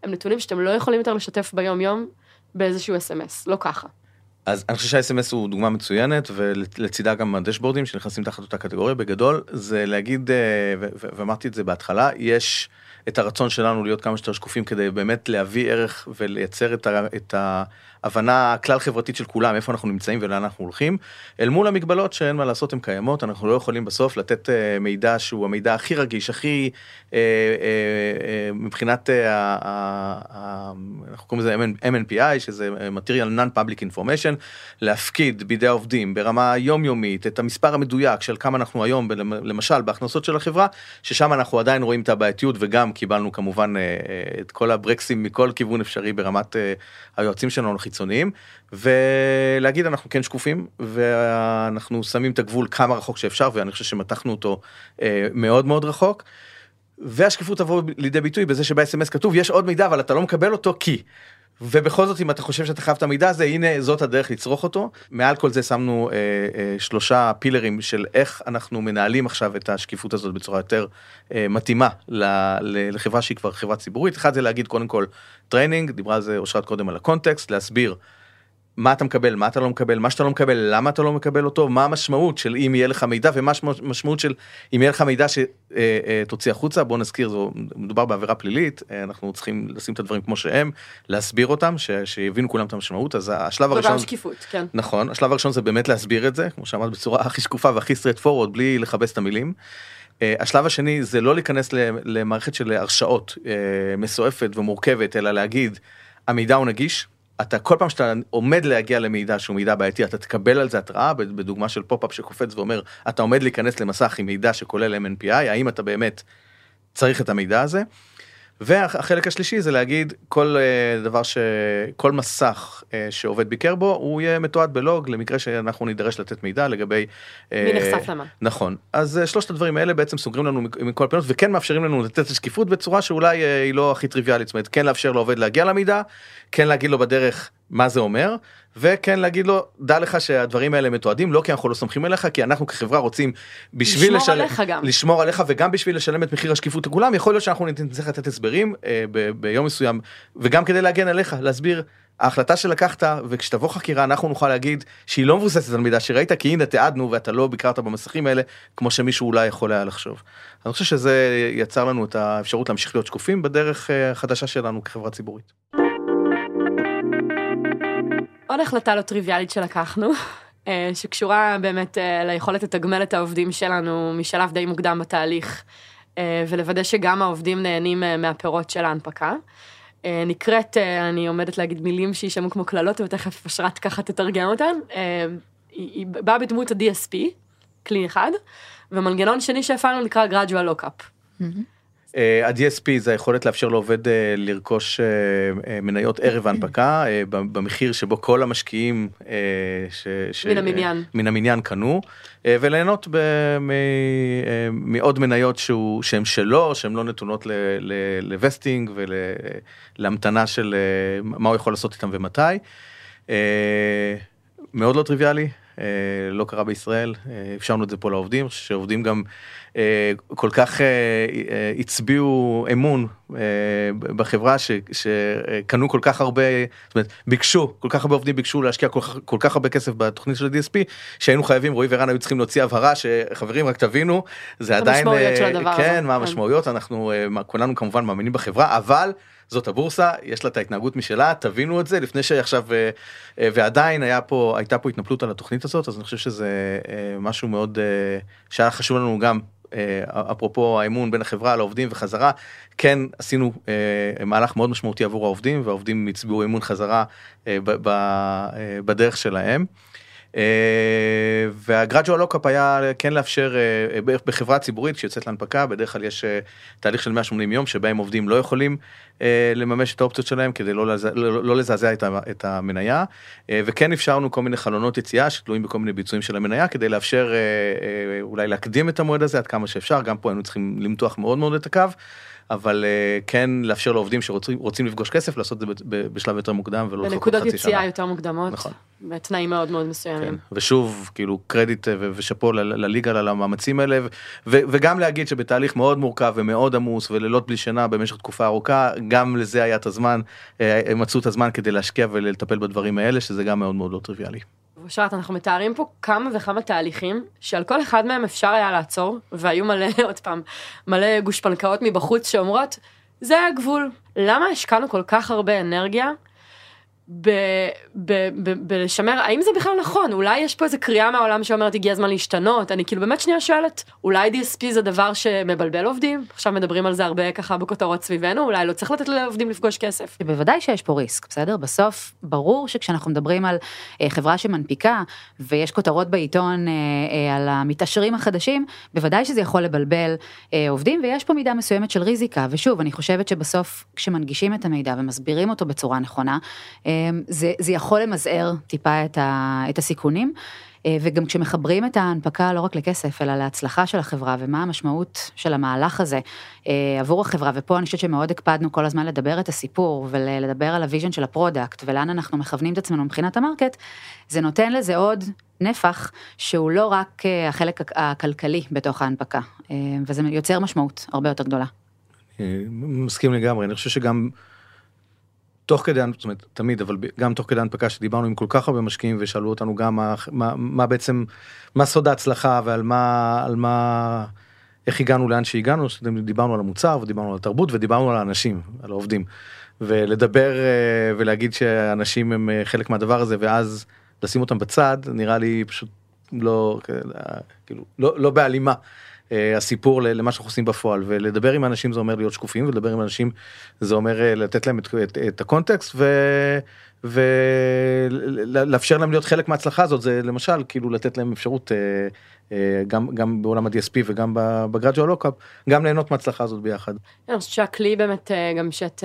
הם נתונים שאתם לא יכולים יותר לשתף ביום יום באיזשהו SMS, לא ככה. אז אני חושב שה-SMS הוא דוגמה מצוינת ולצידה גם הדשבורדים שנכנסים תחת אותה קטגוריה. בגדול זה להגיד אה, ואמרתי את זה בהתחלה יש את הרצון שלנו להיות כמה שיותר שקופים כדי באמת להביא ערך ולייצר את, ה- את ההבנה הכלל חברתית של כולם איפה אנחנו נמצאים ולאן אנחנו הולכים. אל מול המגבלות שאין מה לעשות הן קיימות אנחנו לא יכולים בסוף לתת אה, מידע שהוא המידע הכי רגיש הכי אה, אה, אה, מבחינת אה, ה- ה- ה- אנחנו קוראים לזה MNPI שזה material non-public information להפקיד בידי העובדים ברמה יומיומית את המספר המדויק של כמה אנחנו היום למשל בהכנסות של החברה ששם אנחנו עדיין רואים את הבעייתיות וגם קיבלנו כמובן אה, אה, את כל הברקסים מכל כיוון אפשרי ברמת אה, היועצים שלנו החיצוניים ולהגיד אנחנו כן שקופים ואנחנו שמים את הגבול כמה רחוק שאפשר ואני חושב שמתחנו אותו מאוד מאוד רחוק. והשקיפות תבוא לידי ביטוי בזה שב-SMS כתוב יש עוד מידע אבל אתה לא מקבל אותו כי. ובכל זאת אם אתה חושב שאתה חייב את המידע הזה הנה זאת הדרך לצרוך אותו. מעל כל זה שמנו אה, אה, שלושה pillars של איך אנחנו מנהלים עכשיו את השקיפות הזאת בצורה יותר אה, מתאימה ל, ל, לחברה שהיא כבר חברה ציבורית. אחד זה להגיד קודם כל training, דיברה על זה אושרת קודם על ה context, להסביר מה אתה מקבל, מה אתה לא מקבל, מה שאתה לא מקבל, למה אתה לא מקבל אותו, מה המשמעות של אם יהיה לך מידע ומה המשמעות של אם יהיה לך מידע שתוציא החוצה, בוא נזכיר, זו, מדובר בעבירה פלילית, אה, אנחנו צריכים לשים את הדברים כמו שהם, להסביר אותם, ש, שיבינו כולם את המשמעות, אז השלב הראשון, שקיפות, כן. נכון, השלב הראשון זה באמת להסביר את זה, כמו שאמרת בצורה הכי שקופה והכי straight forward, בלי לכבס את המילים. אה, השלב השני זה לא להיכנס למערכת של הרשאות אה, מסועפת ומורכבת, אלא להגיד, המידע הוא נגיש, אתה כל פעם שאתה עומד להגיע למידע שהוא מידע בעייתי אתה תקבל על זה התראה בדוגמה של pop-up שקופץ ואומר אתה עומד להיכנס למסך עם מידע שכולל MNPI האם אתה באמת צריך את המידע הזה. והחלק השלישי זה להגיד כל אה, דבר שכל מסך אה, שעובד ביקר בו הוא יהיה מתועד בלוג למקרה שאנחנו נידרש לתת מידע לגבי. מי נחשף למה. נכון אז אה, שלושת הדברים האלה בעצם סוגרים לנו מכל הפינות וכן מאפשרים לנו לתת את השקיפות בצורה שאולי היא לא הכי טריוויאלית זאת אומרת כן לאפשר לעובד להגיע למידע כן להגיד לו בדרך מה זה אומר וכן להגיד לו דע לך שהדברים האלה מתועדים לא כי אנחנו לא סומכים עליך כי אנחנו כחברה רוצים בשביל לשמור לשלם, עליך גם. לשמור עליך וגם בשביל לשלם את מחיר השקיפות לכולם יכול להיות שאנחנו נצטרך לתת הסברים אה, ב- ביום מסוים וגם כדי להגן עליך להסביר. ההחלטה שלקחת וכשתבוא חקירה אנחנו נוכל להגיד שהיא לא מבוססת על מידע שראית כי הנה תיעדנו ואתה לא ביקרת במסכים האלה כמו שמישהו אולי יכול היה לחשוב. אני חושב שזה יצר לנו את האפשרות להמשיך להיות שקופים בדרך אה, החדשה שלנו כחברה ציבורית. עוד החלטה לא טריוויאלית שלקחנו, אה, שקשורה באמת אה, ליכולת לתגמל את העובדים שלנו משלב די מוקדם בתהליך, אה, ולוודא שגם העובדים נהנים מהפירות של ההנפקה. נקראת, אני עומדת להגיד מילים שישמעו כמו קללות, ותכף אשרת ככה תתרגם אותן. היא, באה בדמות ה-DSP, כלי אחד, ומנגנון שני שהפעלנו נקרא gradual lockup. אה, ה-DSP זה היכולת לאפשר לעובד אה, לרכוש אה, אה, מניות ערב ההנפקה אה, במחיר שבו כל המשקיעים אה, ש, ש, מן המניין. אה, מן המניין קנו אה, וליהנות ב- מ- אה, מעוד מניות שהוא שהן שלו שהן לא נתונות ל- ל- לווסטינג ולהמתנה של אה, מה הוא יכול לעשות איתם ומתי. אה, מאוד לא טריוויאלי. אה, לא קרה בישראל, אה, אפשרנו את זה פה לעובדים, שעובדים גם אה, כל כך הצביעו אמון בחברה שקנו כל כך הרבה, זאת אומרת ביקשו, כל כך הרבה עובדים ביקשו להשקיע כל כך, כל כך הרבה כסף בתוכנית של ה-DSP, שהיינו חייבים, רועי ורן היו צריכים להוציא הבהרה שחברים רק תבינו, זה עדיין, המשמעויות של הדבר כן, הזה, מה כן. המשמעויות, אנחנו כולנו כמובן מאמינים בחברה, אבל זאת הבורסה, יש לה את ההתנהגות משלה, תבינו את זה לפני שעכשיו, אה, אה, ועדיין היה פה, הייתה פה התנפלות על התוכנית הזאת, אז אני חושב שזה אה, משהו מאוד, שהיה חשוב לנו גם, אפרופו האמון בין החברה לעובדים וחזרה, כן עשינו מהלך מאוד משמעותי עבור העובדים, והעובדים הצביעו אמון חזרה בדרך שלהם. אה, והגרדואל לוקאפ היה כן לאפשר אה, בערך בחברה ציבורית שיוצאת להנפקה בדרך כלל יש אה, תהליך של 180 יום שבהם עובדים לא יכולים אה, לממש את האופציות שלהם כדי לא. לא, לא לזעזע את, המניה אה, וכן אפשרנו כל מיני חלונות יציאה שתלויים בכל מיני ביצועים של המניה כדי לאפשר אה, אה, אולי להקדים את המועד הזה עד כמה שאפשר גם פה היינו צריכים למתוח מאוד מאוד את הקו. אבל אה, כן לאפשר לעובדים שרוצים רוצים לפגוש כסף לעשות את זה בשלב יותר מוקדם ולא לחכות בנקודות חצי יציאה שנה. יותר מוקדמות, נכון. בתנאים מאוד מאוד כן. מסוימים. ושוב כאילו קרדיט אה, ושאפו לליגה על המאמצים האלה וגם להגיד שבתהליך מאוד מורכב ומאוד עמוס ולילות בלי שינה במשך תקופה ארוכה גם לזה היה את הזמן אה, הם מצאו את הזמן כדי להשקיע ולטפל בדברים האלה שזה גם מאוד מאוד לא טריוויאלי. אושרת, אנחנו מתארים פה כמה וכמה תהליכים, שעל כל אחד מהם אפשר היה לעצור, והיו מלא, עוד פעם, מלא גושפנקאות מבחוץ שאומרות, זה הגבול. למה השקענו כל כך הרבה אנרגיה בלשמר, האם זה בכלל נכון? אולי יש פה איזה קריאה מהעולם שאומרת הגיע הזמן להשתנות? אני כאילו באמת שנייה שואלת, אולי DSP זה דבר שמבלבל עובדים? עכשיו מדברים על זה הרבה ככה בכותרות סביבנו, אולי לא צריך לתת לעובדים לפגוש כסף. בוודאי שיש פה ריסק, בסדר? בסוף, ברור שכשאנחנו מדברים על אה, חברה שמנפיקה, ויש כותרות בעיתון אה, אה, על המתעשרים החדשים, בוודאי שזה יכול לבלבל עובדים, ויש פה מידה מסוימת של ריזיקה. ושוב, אני חושבת שבסוף, כשמנגישים את המידע ומסבירים אותו בצורה נכונה, זה, זה יכול למזער טיפה את, ה, את הסיכונים. אה, וגם כשמחברים את ההנפקה לא רק לכסף, אלא להצלחה של החברה ומה המשמעות של המהלך הזה אה, עבור החברה, ופה אני חושבת שמאוד הקפדנו כל הזמן לדבר את הסיפור ולדבר על ה vision של ה product ולאן אנחנו מכוונים את עצמנו מבחינת ה market, זה נותן לזה עוד נפח שהוא לא רק אה, החלק הכלכלי בתוך ההנפקה, וזה יוצר משמעות הרבה יותר גדולה. מסכים לגמרי, אני חושב שגם תוך כדי, זאת אומרת, תמיד, אבל גם תוך כדי הנפקה שדיברנו עם כל כך הרבה משקיעים ושאלו אותנו גם מה, מה, מה בעצם, מה סוד ההצלחה ועל מה, על מה, איך הגענו לאן שהגענו, דיברנו על המוצר ודיברנו על התרבות ודיברנו על האנשים, על העובדים. ולדבר אה, ולהגיד שאנשים הם אה, חלק מהדבר הזה ואז לשים אותם בצד, נראה לי פשוט לא, כאילו, לא, לא בהלימה. אה, הסיפור למה שאנחנו עושים בפועל ולדבר עם אנשים זה אומר להיות שקופים ולדבר עם אנשים זה אומר אה, לתת להם את, את, את הקונטקסט ולאפשר להם להיות חלק מההצלחה הזאת זה למשל כאילו לתת להם אפשרות אה, גם גם בעולם ה-DSP וגם בגראג'ואל לוקאפ גם ליהנות מההצלחה הזאת ביחד. אני חושבת שהכלי באמת גם שאת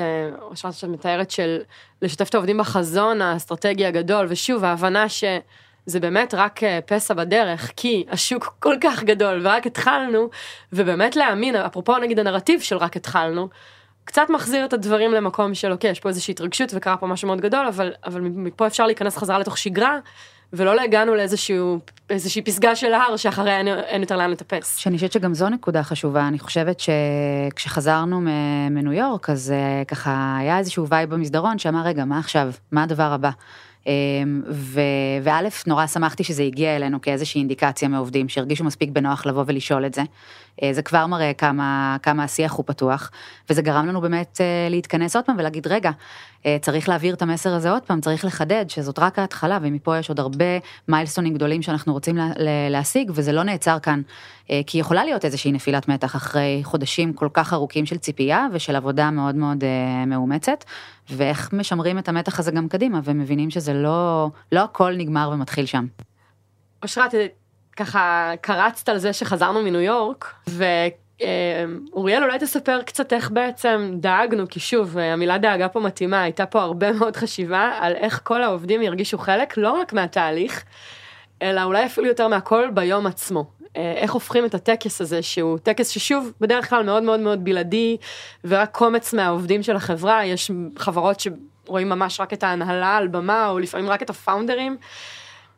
שאת מתארת של לשתף את העובדים בחזון האסטרטגי הגדול ושוב ההבנה ש. זה באמת רק אה, פסע בדרך, כי השוק כל כך גדול ורק התחלנו, ובאמת להאמין, אפרופו נגיד הנרטיב של רק התחלנו, קצת מחזיר את הדברים למקום של אוקיי, יש פה איזושהי התרגשות וקרה פה משהו מאוד גדול, אבל, אבל מפה אפשר להיכנס חזרה לתוך שגרה, ולא הגענו לאיזושהי פסגה של ההר שאחריה אין, אין יותר לאן לטפס. שאני חושבת שגם זו נקודה חשובה, אני חושבת שכשחזרנו מניו יורק, אז אה, ככה היה איזשהו וייב במסדרון שאמר, רגע, מה עכשיו? מה הדבר הבא? אמ, וא', נורא שמחתי שזה הגיע אלינו כאיזושהי אינדיקציה מעובדים שהרגישו מספיק בנוח לבוא ולשאול את זה. אה, זה כבר מראה כמה, כמה השיח הוא פתוח, וזה גרם לנו באמת אה, להתכנס עוד פעם ולהגיד, רגע, אה, צריך להעביר את המסר הזה עוד פעם, צריך לחדד שזאת רק ההתחלה, ומפה יש עוד הרבה מיילסטונים גדולים שאנחנו רוצים לה, להשיג, וזה לא נעצר כאן, כי יכולה להיות איזושהי נפילת מתח אחרי חודשים כל כך ארוכים של ציפייה ושל עבודה מאוד מאוד מאומצת, ואיך משמרים את המתח הזה גם קדימה, ומבינים שזה לא, לא הכל נגמר ומתחיל שם. אושרת, ככה קרצת על זה שחזרנו מניו יורק, ואוריאל אולי תספר קצת איך בעצם דאגנו, כי שוב, המילה דאגה פה מתאימה, הייתה פה הרבה מאוד חשיבה על איך כל העובדים ירגישו חלק, לא רק מהתהליך, אלא אולי אפילו יותר מהכל ביום עצמו. איך הופכים את הטקס הזה, שהוא טקס ששוב, בדרך כלל מאוד מאוד מאוד בלעדי, ורק קומץ מהעובדים של החברה, יש חברות שרואים ממש רק את ההנהלה על במה, או לפעמים רק את הפאונדרים.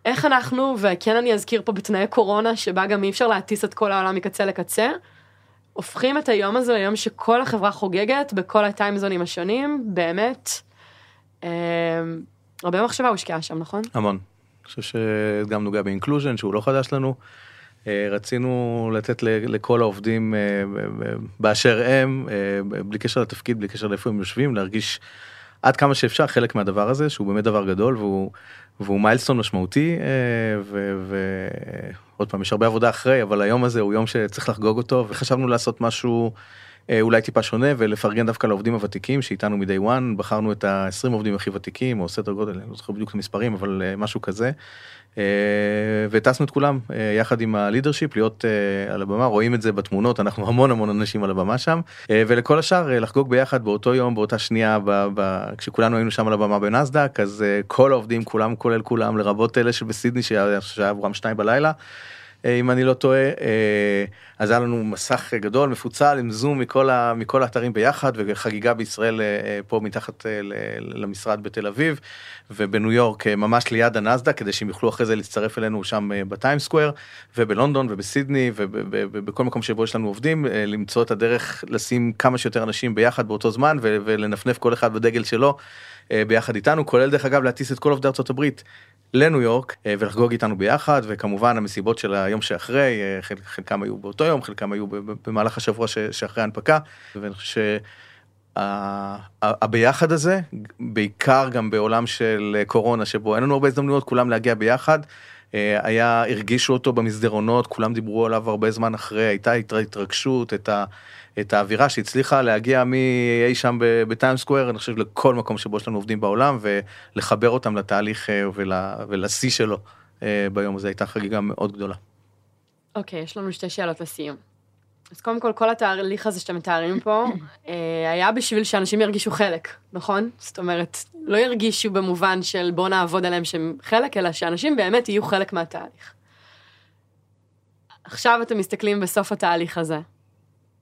איך אנחנו, וכן אני אזכיר פה בתנאי קורונה, שבה גם אי אפשר להטיס את כל העולם מקצה לקצה, הופכים את היום הזה ליום שכל החברה חוגגת בכל הטיימזונים השונים, באמת. אה, הרבה מחשבה הושקעה שם, נכון? המון. אני חושב שגם נוגע באינקלוז'ן, שהוא לא חדש לנו. אה, רצינו לתת לכל העובדים אה, באשר הם, אה, בלי קשר לתפקיד, בלי קשר לאיפה הם יושבים, להרגיש עד כמה שאפשר חלק מהדבר הזה, שהוא באמת דבר גדול והוא והוא מיילסטון משמעותי אה, ועוד פעם יש הרבה עבודה אחרי אבל היום הזה הוא יום שצריך לחגוג אותו וחשבנו לעשות משהו אה, אולי טיפה שונה ולפרגן דווקא לעובדים הוותיקים שאיתנו מ-day one בחרנו את ה-20 עובדים הכי ותיקים או סדר גודל אני לא זוכר בדיוק את המספרים אבל אה, משהו כזה. והטסנו את כולם יחד עם הלידרשיפ להיות על הבמה רואים את זה בתמונות אנחנו המון המון אנשים על הבמה שם ולכל השאר לחגוג ביחד באותו יום באותה שנייה ב- ב- כשכולנו היינו שם על הבמה בנסדק אז כל העובדים כולם כולל כולם לרבות אלה שבסידני שהיה עבורם שתיים בלילה. אה, אם אני לא טועה, אה, אז היה לנו מסך גדול מפוצל עם זום מכל, ה, מכל האתרים ביחד וחגיגה בישראל אה, פה מתחת למשרד בתל אביב ובניו יורק ממש ליד הנסדה כדי שהם יוכלו אחרי זה להצטרף אלינו שם בטיים סקוויר ובלונדון ובסידני ובכל מקום שבו יש לנו עובדים למצוא את הדרך לשים כמה שיותר אנשים ביחד באותו זמן ולנפנף כל אחד בדגל שלו ביחד איתנו כולל דרך אגב להטיס את כל עובדי ארצות הברית לניו יורק אה, ולחגוג איתנו ביחד וכמובן המסיבות של היום שאחרי אה, חלקם היו באותו יום חלקם היו במהלך השבוע שאחרי ההנפקה ואני חושב שהביחד הזה בעיקר גם בעולם של קורונה שבו אין לנו הרבה הזדמנויות כולם להגיע ביחד. אה, היה הרגישו אותו במסדרונות כולם דיברו עליו הרבה זמן אחרי הייתה התרגשות את ה... את האווירה שהצליחה להגיע מאי שם בטיים סקוויר, אני חושב לכל מקום שבו יש לנו עובדים בעולם ולחבר אותם לתהליך אה, ולשיא שלו אה, ביום הזה הייתה חגיגה מאוד גדולה. אוקיי, okay, יש לנו שתי שאלות לסיום. אז קודם כל, כל התהליך הזה שאתם מתארים פה, אה, היה בשביל שאנשים ירגישו חלק, נכון? זאת אומרת, לא ירגישו במובן של בוא נעבוד עליהם שהם חלק, אלא שאנשים באמת יהיו חלק מהתהליך. עכשיו אתם מסתכלים בסוף התהליך הזה.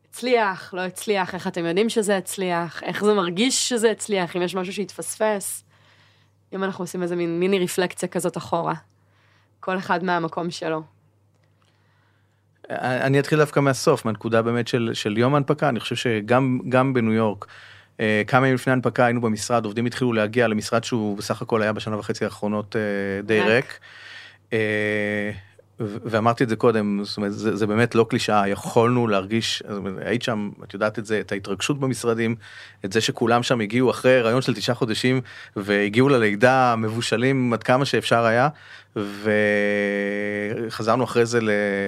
הצליח, לא הצליח, איך אתם יודעים שזה הצליח, איך זה מרגיש שזה הצליח, אם יש משהו שהתפספס. אם אנחנו עושים איזה מין מיני רפלקציה כזאת אחורה. כל אחד מהמקום שלו. אני אתחיל דווקא מהסוף, מהנקודה באמת של, של יום ההנפקה, אני חושב שגם גם בניו יורק, אה, כמה ימים לפני ההנפקה היינו במשרד, עובדים התחילו להגיע למשרד שהוא בסך הכל היה בשנה וחצי האחרונות אה, די ריק. ואמרתי את זה קודם, זאת אומרת, זה, זה באמת לא קלישאה, יכולנו להרגיש, אומרת, היית שם, את יודעת את זה, את ההתרגשות במשרדים, את זה שכולם שם הגיעו אחרי רעיון של תשעה חודשים, והגיעו ללידה מבושלים עד כמה שאפשר היה, וחזרנו אחרי זה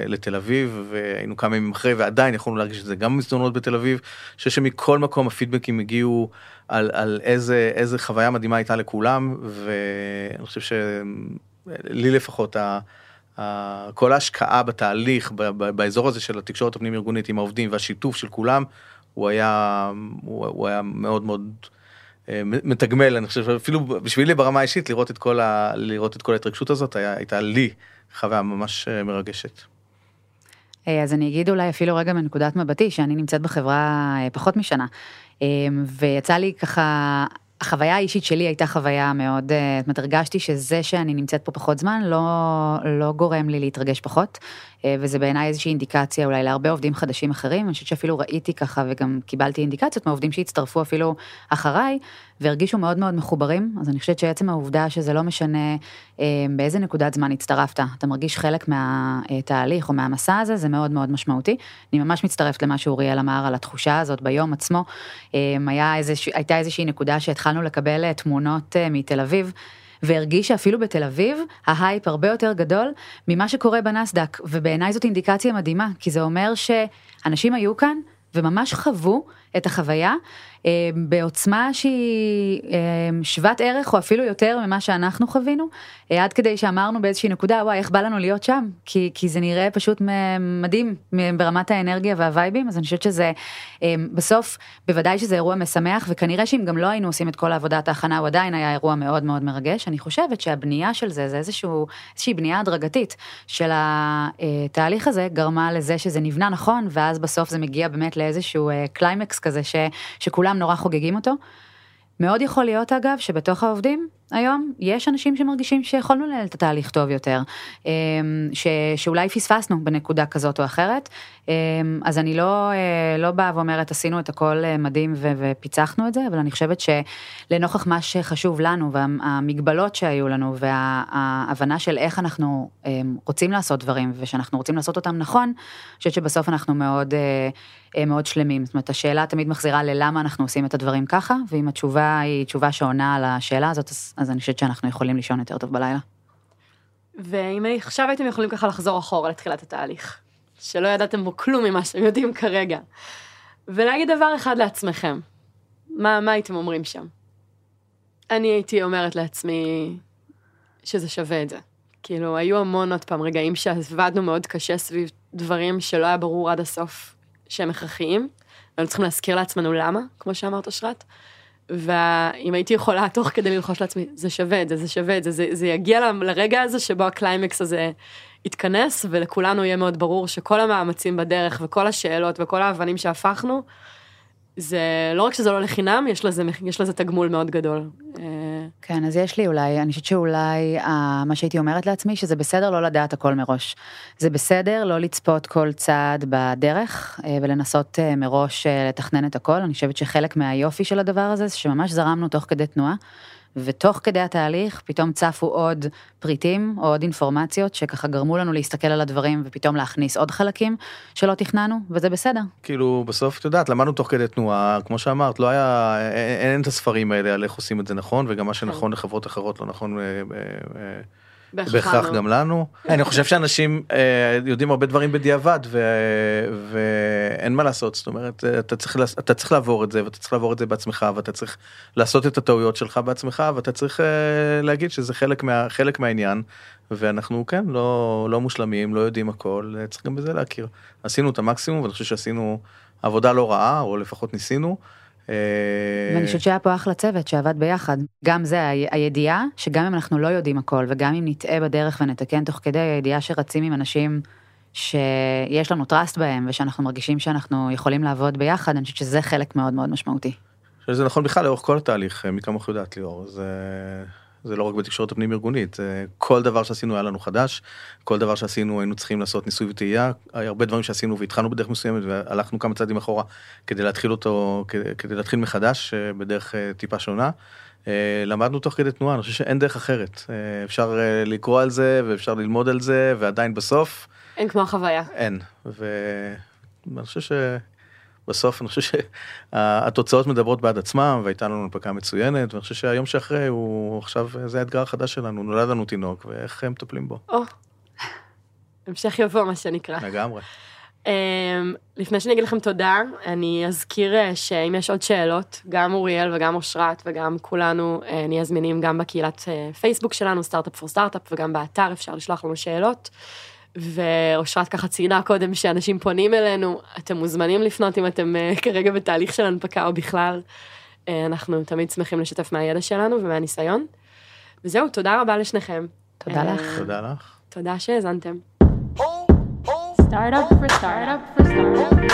לתל אביב, והיינו כמה ימים אחרי, ועדיין יכולנו להרגיש את זה גם במסדרונות בתל אביב, אני שמכל מקום הפידבקים הגיעו על, על איזה, איזה חוויה מדהימה הייתה לכולם, ואני חושב שלי לפחות, ה... כל ההשקעה בתהליך, באזור הזה של התקשורת הפנים ארגונית עם העובדים והשיתוף של כולם, הוא היה, הוא, הוא היה מאוד מאוד אה, מתגמל, אני חושב, אפילו בשבילי ברמה האישית, לראות את כל, ה, לראות את כל ההתרגשות הזאת, היה, הייתה לי חוויה ממש אה, מרגשת. אה, אז אני אגיד אולי אפילו רגע מנקודת מבטי, שאני נמצאת בחברה פחות משנה, ויצא לי ככה, החוויה האישית שלי הייתה חוויה מאוד, אה, זאת אומרת, הרגשתי שזה שאני נמצאת פה פחות זמן לא, לא גורם לי להתרגש פחות, אה, וזה בעיניי איזושהי אינדיקציה אולי להרבה עובדים חדשים אחרים, אני חושבת שאפילו ראיתי ככה וגם קיבלתי אינדיקציות מעובדים שהצטרפו אפילו אחריי, והרגישו מאוד מאוד מחוברים, אז אני חושבת שעצם העובדה שזה לא משנה אה, באיזה נקודת זמן הצטרפת, אתה מרגיש חלק מהתהליך או מהמסע הזה, זה מאוד מאוד משמעותי. אני ממש מצטרפת למה שאוריאל אמר על התחושה הזאת ביום עצמו. אה, איזוש, הייתה איזושהי נקודה שהתחלנו לקבל אה, תמונות אה, מתל אביב. והרגיש שאפילו בתל אביב ההייפ הרבה יותר גדול ממה שקורה בנסדק, ובעיניי זאת אינדיקציה מדהימה, כי זה אומר שאנשים היו כאן וממש חוו את החוויה בעוצמה שהיא אה, שוות ערך או אפילו יותר ממה שאנחנו חווינו, אה, עד כדי שאמרנו באיזושהי נקודה, וואי, איך בא לנו להיות שם, כי, כי זה נראה פשוט מדהים ברמת האנרגיה והווייבים, אז אני חושבת שזה, אה, בסוף, בוודאי שזה אירוע משמח, וכנראה שאם גם לא היינו עושים את כל עבודת ההכנה, הוא עדיין היה אירוע מאוד מאוד מרגש. אני חושבת שהבנייה של זה, זה איזשהו, איזושהי בנייה הדרגתית של התהליך הזה, גרמה לזה שזה נבנה נכון, ואז בסוף זה מגיע באמת לאיזשהו אה, קליימקס כזה, ש, שכולם נורא חוגגים אותו. מאוד יכול להיות אגב שבתוך העובדים היום יש אנשים שמרגישים שיכולנו לנהל את התהליך טוב יותר, אמ, ש, שאולי פספסנו בנקודה כזאת או אחרת, אמ, אז אני לא, אה, לא באה ואומרת עשינו את הכל אה, מדהים ו, ופיצחנו את זה, אבל אני חושבת שלנוכח מה שחשוב לנו והמגבלות שהיו לנו וההבנה של איך אנחנו אמ, רוצים לעשות דברים ושאנחנו רוצים לעשות אותם נכון, אני חושבת שבסוף אנחנו מאוד... אה, מאוד שלמים. זאת אומרת, השאלה תמיד מחזירה ללמה אנחנו עושים את הדברים ככה, ואם התשובה היא תשובה שעונה על השאלה הזאת, אז אני חושבת שאנחנו יכולים לישון יותר טוב בלילה. ואם עכשיו הייתם יכולים ככה לחזור אחורה לתחילת התהליך, שלא ידעתם בו כלום ממה שאתם יודעים כרגע, ולהגיד דבר אחד לעצמכם, מה, מה הייתם אומרים שם? אני הייתי אומרת לעצמי שזה שווה את זה. כאילו, היו המון עוד פעם רגעים שעבדנו מאוד קשה סביב דברים שלא היה ברור עד הסוף שהם הכרחיים, והיינו צריכים להזכיר לעצמנו למה, כמו שאמרת אושרת. ואם הייתי יכולה תוך כדי ללחוש לעצמי, זה שווה את זה, זה שווה את זה, זה, זה יגיע לרגע הזה שבו הקליימקס הזה יתכנס, ולכולנו יהיה מאוד ברור שכל המאמצים בדרך וכל השאלות וכל האבנים שהפכנו, זה לא רק שזה לא לחינם, יש לזה, יש לזה תגמול מאוד גדול. אה, כן, אז יש לי אולי, אני חושבת שאולי אה, מה שהייתי אומרת לעצמי, שזה בסדר לא לדעת הכל מראש. זה בסדר לא לצפות כל צעד בדרך אה, ולנסות אה, מראש אה, לתכנן את הכל. אני חושבת שחלק מהיופי של הדבר הזה, זה שממש זרמנו תוך כדי תנועה, ותוך כדי התהליך פתאום צפו עוד פריטים או עוד אינפורמציות שככה גרמו לנו להסתכל על הדברים ופתאום להכניס עוד חלקים שלא תכננו, וזה בסדר. כאילו בסוף את יודעת למדנו תוך כדי תנועה כמו שאמרת לא היה אין, אין את הספרים האלה על איך עושים את זה נכון וגם מה שנכון לחברות אחרות לא נכון אה, אה, אה, בהכרח גם לנו. אני חושב שאנשים אה, יודעים הרבה דברים בדיעבד ואין מה לעשות, זאת אומרת, אה, אתה צריך, לעש- אתה צריך לעבור את זה ואתה צריך לעבור את זה בעצמך ואתה צריך לעשות את הטעויות שלך בעצמך ואתה צריך אה, להגיד שזה חלק, מה, חלק מהעניין ואנחנו כן לא, לא מושלמים, לא יודעים הכל, צריך גם בזה להכיר. עשינו את המקסימום ואני חושב שעשינו עבודה לא רעה או לפחות ניסינו. אה, ואני חושבת שהיה פה אחלה צוות שעבד ביחד. גם זה, הידיעה שגם אם אנחנו לא יודעים הכל, וגם אם נטעה בדרך ונתקן תוך כדי, הידיעה שרצים עם אנשים שיש לנו trust בהם, ושאנחנו מרגישים שאנחנו יכולים לעבוד ביחד, אני חושבת שזה חלק מאוד מאוד משמעותי. שזה נכון בכלל לאורך כל התהליך, אה, מי כמוך יודעת ליאור, זה, זה לא רק בתקשורת הפנים ארגונית, זה כל דבר שעשינו היה לנו חדש, כל דבר שעשינו היינו צריכים לעשות ניסוי וטעייה, הרבה דברים שעשינו והתחלנו בדרך מסוימת והלכנו כמה צעדים אחורה כדי להתחיל אותו, כדי, להתחיל מחדש אה, בדרך אה, טיפה שונה. אה, למדנו תוך כדי תנועה, אני חושב שאין דרך אחרת, אה, אפשר אה, לקרוא על זה ואפשר ללמוד על זה ועדיין בסוף אין כמו החוויה. אין, ואני חושב שבסוף אני חושב שהתוצאות מדברות בעד עצמם והייתה לנו הנפקה מצוינת ואני חושב שהיום שאחרי הוא עכשיו זה האתגר החדש שלנו נולד לנו תינוק ואיך הם מטפלים בו או, המשך יבוא מה שנקרא. לגמרי. אמ, לפני שאני אגיד לכם תודה, אני אזכיר אה, שאם יש עוד שאלות, גם אוריאל וגם אושרת וגם כולנו אה, נהיה זמינים גם בקהילת אה, פייסבוק שלנו, סטארט-אפ פור סטארט-אפ, וגם באתר אפשר לשלוח לנו שאלות. ואושרת ככה ציינה קודם שאנשים פונים אלינו, אתם מוזמנים לפנות אם אתם אה, כרגע בתהליך של הנפקה או בכלל. אה, אנחנו תמיד שמחים לשתף מהידע שלנו ומהניסיון. וזהו, תודה רבה לשניכם. תודה אה, לך. תודה לך. תודה שהאזנתם. Startup for startup for startup.